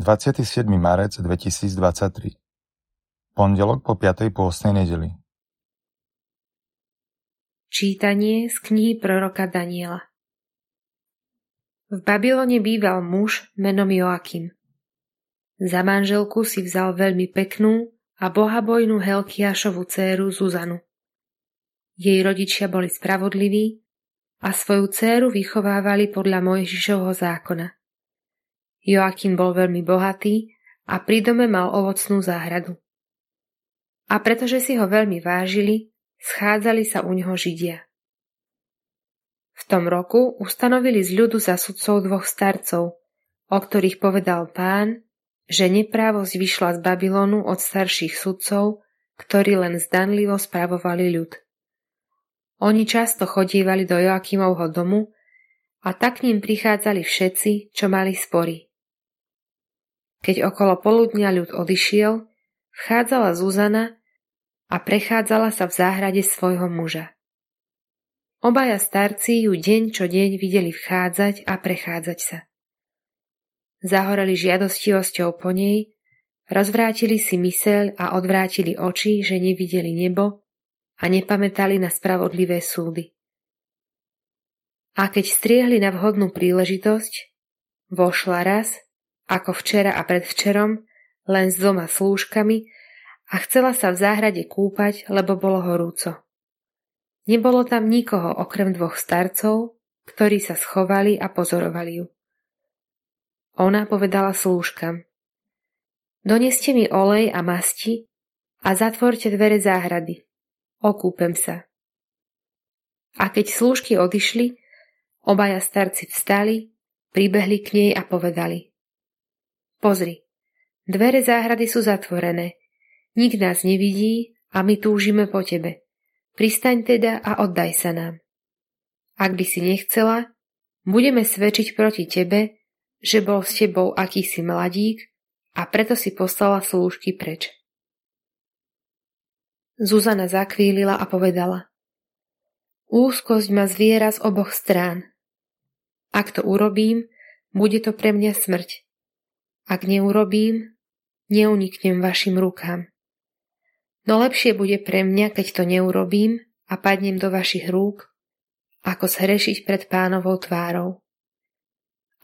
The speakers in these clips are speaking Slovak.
27. marec 2023 Pondelok po 5. pôstnej nedeli Čítanie z knihy proroka Daniela V Babylone býval muž menom Joakim. Za manželku si vzal veľmi peknú a bohabojnú Helkiašovu dceru Zuzanu. Jej rodičia boli spravodliví a svoju dceru vychovávali podľa Mojžišovho zákona. Joakim bol veľmi bohatý a pri dome mal ovocnú záhradu. A pretože si ho veľmi vážili, schádzali sa u neho Židia. V tom roku ustanovili z ľudu za sudcov dvoch starcov, o ktorých povedal pán, že neprávosť vyšla z Babylonu od starších sudcov, ktorí len zdanlivo spravovali ľud. Oni často chodívali do Joakimovho domu a tak k ním prichádzali všetci, čo mali spory. Keď okolo poludnia ľud odišiel, vchádzala Zuzana a prechádzala sa v záhrade svojho muža. Obaja starci ju deň čo deň videli vchádzať a prechádzať sa. Zahoreli žiadostivosťou po nej, rozvrátili si myseľ a odvrátili oči, že nevideli nebo a nepamätali na spravodlivé súdy. A keď striehli na vhodnú príležitosť, vošla raz ako včera a predvčerom, len s dvoma slúžkami a chcela sa v záhrade kúpať, lebo bolo horúco. Nebolo tam nikoho okrem dvoch starcov, ktorí sa schovali a pozorovali ju. Ona povedala slúžkam. Doneste mi olej a masti a zatvorte dvere záhrady. Okúpem sa. A keď slúžky odišli, obaja starci vstali, pribehli k nej a povedali. Pozri, dvere záhrady sú zatvorené. Nik nás nevidí a my túžime po tebe. Pristaň teda a oddaj sa nám. Ak by si nechcela, budeme svedčiť proti tebe, že bol s tebou akýsi mladík a preto si poslala slúžky preč. Zuzana zakvílila a povedala Úzkosť ma zviera z oboch strán. Ak to urobím, bude to pre mňa smrť. Ak neurobím, neuniknem vašim rukám. No lepšie bude pre mňa, keď to neurobím a padnem do vašich rúk, ako zhrešiť pred pánovou tvárou.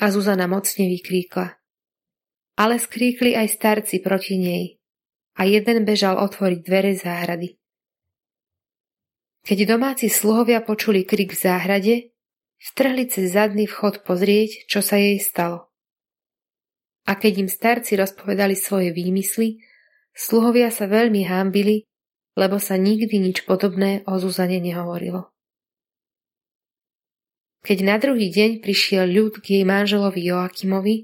A Zuzana mocne vykríkla. Ale skríkli aj starci proti nej a jeden bežal otvoriť dvere záhrady. Keď domáci sluhovia počuli krik v záhrade, vtrhli cez zadný vchod pozrieť, čo sa jej stalo. A keď im starci rozpovedali svoje výmysly, sluhovia sa veľmi hámbili, lebo sa nikdy nič podobné o Zuzane nehovorilo. Keď na druhý deň prišiel ľud k jej manželovi Joakimovi,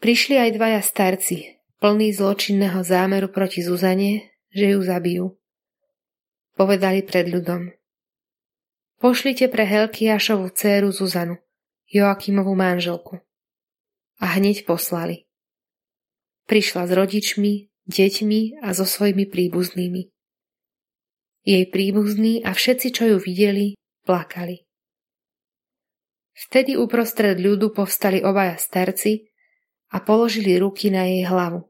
prišli aj dvaja starci, plní zločinného zámeru proti Zuzane, že ju zabijú. Povedali pred ľudom. Pošlite pre Helkiašovu dceru Zuzanu, Joakimovú manželku a hneď poslali. Prišla s rodičmi, deťmi a so svojimi príbuznými. Jej príbuzní a všetci, čo ju videli, plakali. Vtedy uprostred ľudu povstali obaja starci a položili ruky na jej hlavu.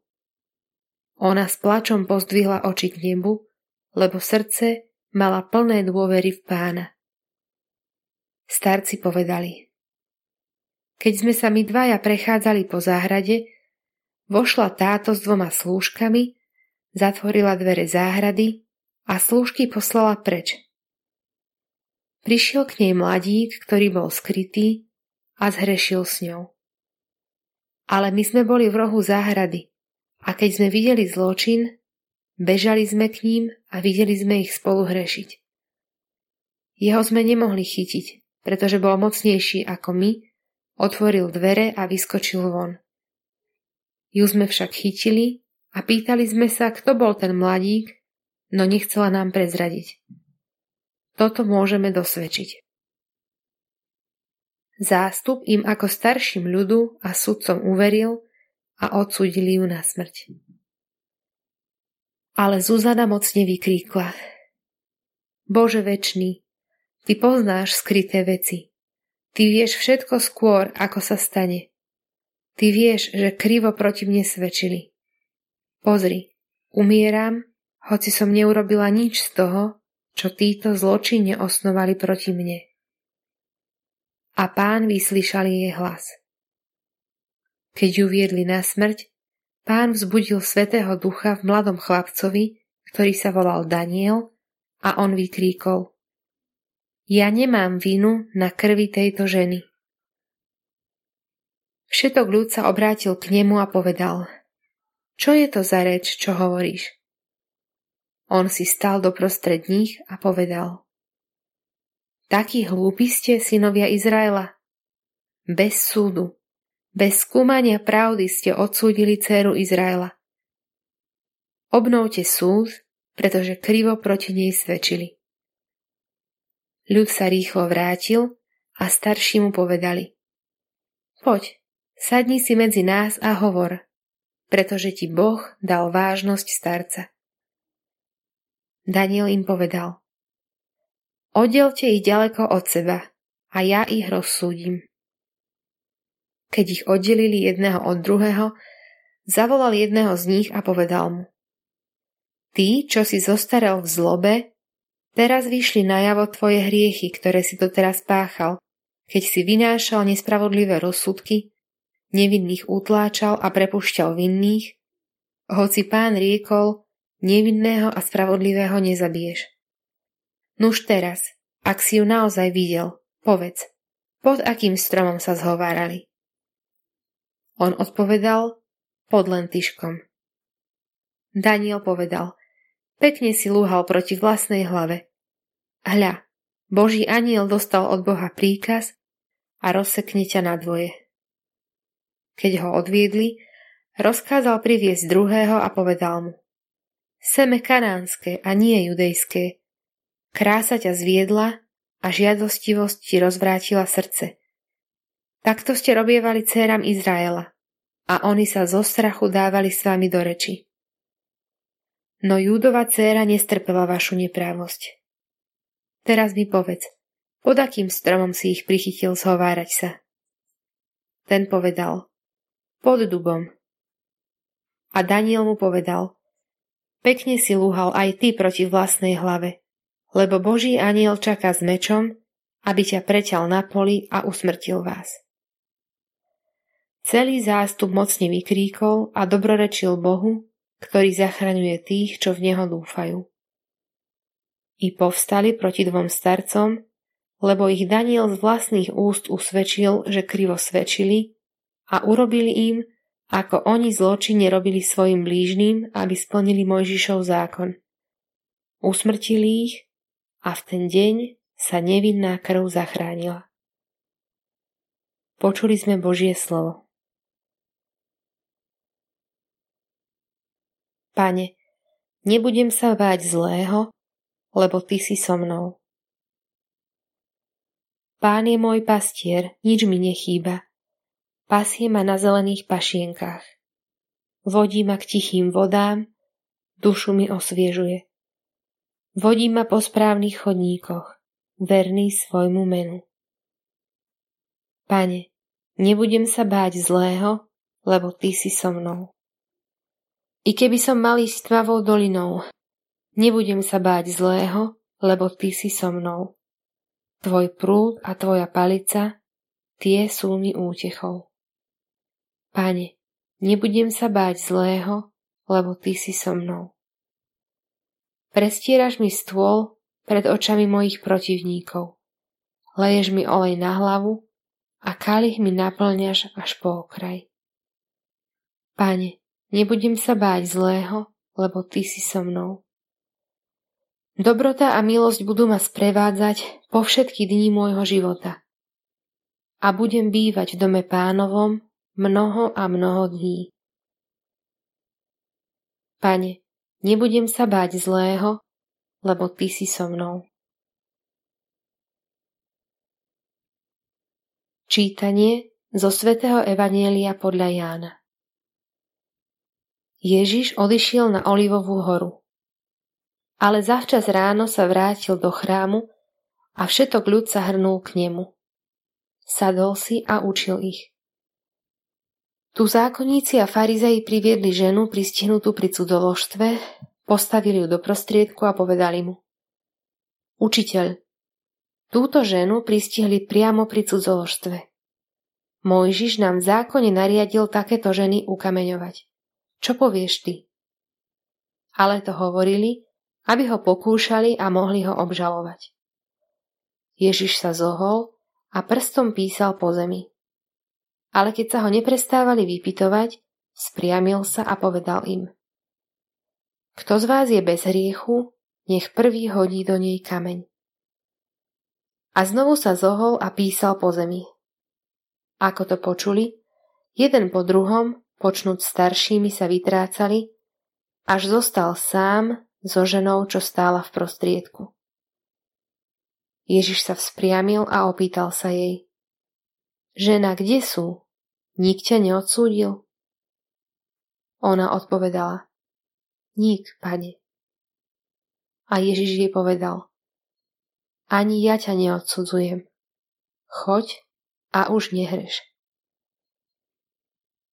Ona s plačom pozdvihla oči k nebu, lebo srdce mala plné dôvery v pána. Starci povedali, keď sme sa my dvaja prechádzali po záhrade, vošla táto s dvoma slúžkami, zatvorila dvere záhrady a slúžky poslala preč. Prišiel k nej mladík, ktorý bol skrytý a zhrešil s ňou. Ale my sme boli v rohu záhrady a keď sme videli zločin, bežali sme k ním a videli sme ich spolu hrešiť. Jeho sme nemohli chytiť, pretože bol mocnejší ako my Otvoril dvere a vyskočil von. Ju sme však chytili a pýtali sme sa, kto bol ten mladík, no nechcela nám prezradiť. Toto môžeme dosvedčiť. Zástup im ako starším ľudu a sudcom uveril a odsúdili ju na smrť. Ale Zuzana mocne vykríkla. Bože večný, ty poznáš skryté veci. Ty vieš všetko skôr, ako sa stane. ty vieš, že krivo proti mne svedčili. Pozri, umieram, hoci som neurobila nič z toho, čo títo zločinne osnovali proti mne. A pán vyslyšal jej hlas. Keď ju viedli na smrť, pán vzbudil svetého ducha v mladom chlapcovi, ktorý sa volal Daniel, a on vykríkol. Ja nemám vinu na krvi tejto ženy. Všetok ľud sa obrátil k nemu a povedal, čo je to za reč, čo hovoríš? On si stal doprostred nich a povedal, Takí hlúpi ste, synovia Izraela. Bez súdu, bez skúmania pravdy ste odsúdili dceru Izraela. Obnovte súd, pretože krivo proti nej svedčili. Ľud sa rýchlo vrátil a starší mu povedali. Poď, sadni si medzi nás a hovor, pretože ti Boh dal vážnosť starca. Daniel im povedal. Oddelte ich ďaleko od seba a ja ich rozsúdim. Keď ich oddelili jedného od druhého, zavolal jedného z nich a povedal mu. Ty, čo si zostarel v zlobe, teraz vyšli najavo tvoje hriechy, ktoré si doteraz páchal, keď si vynášal nespravodlivé rozsudky, nevinných utláčal a prepušťal vinných, hoci pán riekol, nevinného a spravodlivého nezabiješ. Nuž teraz, ak si ju naozaj videl, povedz, pod akým stromom sa zhovárali. On odpovedal, pod lentyškom. Daniel povedal, pekne si lúhal proti vlastnej hlave. Hľa, Boží aniel dostal od Boha príkaz a rozsekne ťa na dvoje. Keď ho odviedli, rozkázal priviesť druhého a povedal mu Seme kanánske a nie judejské, Krása ťa zviedla a žiadostivosť ti rozvrátila srdce. Takto ste robievali céram Izraela a oni sa zo strachu dávali s vami do reči. No Júdova dcéra nestrpela vašu neprávosť. Teraz mi povedz, pod akým stromom si ich prichytil zhovárať sa? Ten povedal, pod dubom. A Daniel mu povedal, pekne si lúhal aj ty proti vlastnej hlave lebo Boží aniel čaká s mečom, aby ťa preťal na poli a usmrtil vás. Celý zástup mocne vykríkol a dobrorečil Bohu, ktorý zachraňuje tých, čo v Neho dúfajú. I povstali proti dvom starcom, lebo ich Daniel z vlastných úst usvedčil, že krivo svedčili a urobili im, ako oni zločine robili svojim blížným, aby splnili Mojžišov zákon. Usmrtili ich a v ten deň sa nevinná krv zachránila. Počuli sme Božie slovo. Pane, nebudem sa báť zlého, lebo Ty si so mnou. Pán je môj pastier, nič mi nechýba. Pasie ma na zelených pašienkách. Vodí ma k tichým vodám, dušu mi osviežuje. Vodí ma po správnych chodníkoch, verný svojmu menu. Pane, nebudem sa báť zlého, lebo Ty si so mnou. I keby som mal ísť tmavou dolinou, nebudem sa báť zlého, lebo Ty si so mnou. Tvoj prúd a Tvoja palica, tie sú mi útechou. Pane, nebudem sa báť zlého, lebo Ty si so mnou. Prestieraš mi stôl pred očami mojich protivníkov. Leješ mi olej na hlavu a kalich mi naplňaš až po okraj. Pane, nebudem sa báť zlého, lebo Ty si so mnou. Dobrota a milosť budú ma sprevádzať po všetky dní môjho života. A budem bývať v dome pánovom mnoho a mnoho dní. Pane, Nebudem sa báť zlého, lebo ty si so mnou. Čítanie zo svätého Evanielia podľa Jána Ježiš odišiel na Olivovú horu. Ale zavčas ráno sa vrátil do chrámu a všetok ľud sa hrnul k nemu. Sadol si a učil ich. Tu zákonníci a farizei priviedli ženu pristihnutú pri cudzoložstve, postavili ju do prostriedku a povedali mu. Učiteľ, túto ženu pristihli priamo pri cudzoložstve. Mojžiš nám v zákone nariadil takéto ženy ukameňovať. Čo povieš ty? Ale to hovorili, aby ho pokúšali a mohli ho obžalovať. Ježiš sa zohol a prstom písal po zemi. Ale keď sa ho neprestávali vypitovať, spriamil sa a povedal im. Kto z vás je bez hriechu, nech prvý hodí do nej kameň. A znovu sa zohol a písal po zemi. Ako to počuli, jeden po druhom, počnúť staršími sa vytrácali, až zostal sám so ženou, čo stála v prostriedku. Ježiš sa vzpriamil a opýtal sa jej. Žena, kde sú? Nik ťa neodsúdil? Ona odpovedala. Nik, pane. A Ježiš jej povedal. Ani ja ťa neodsudzujem. Choď a už nehreš.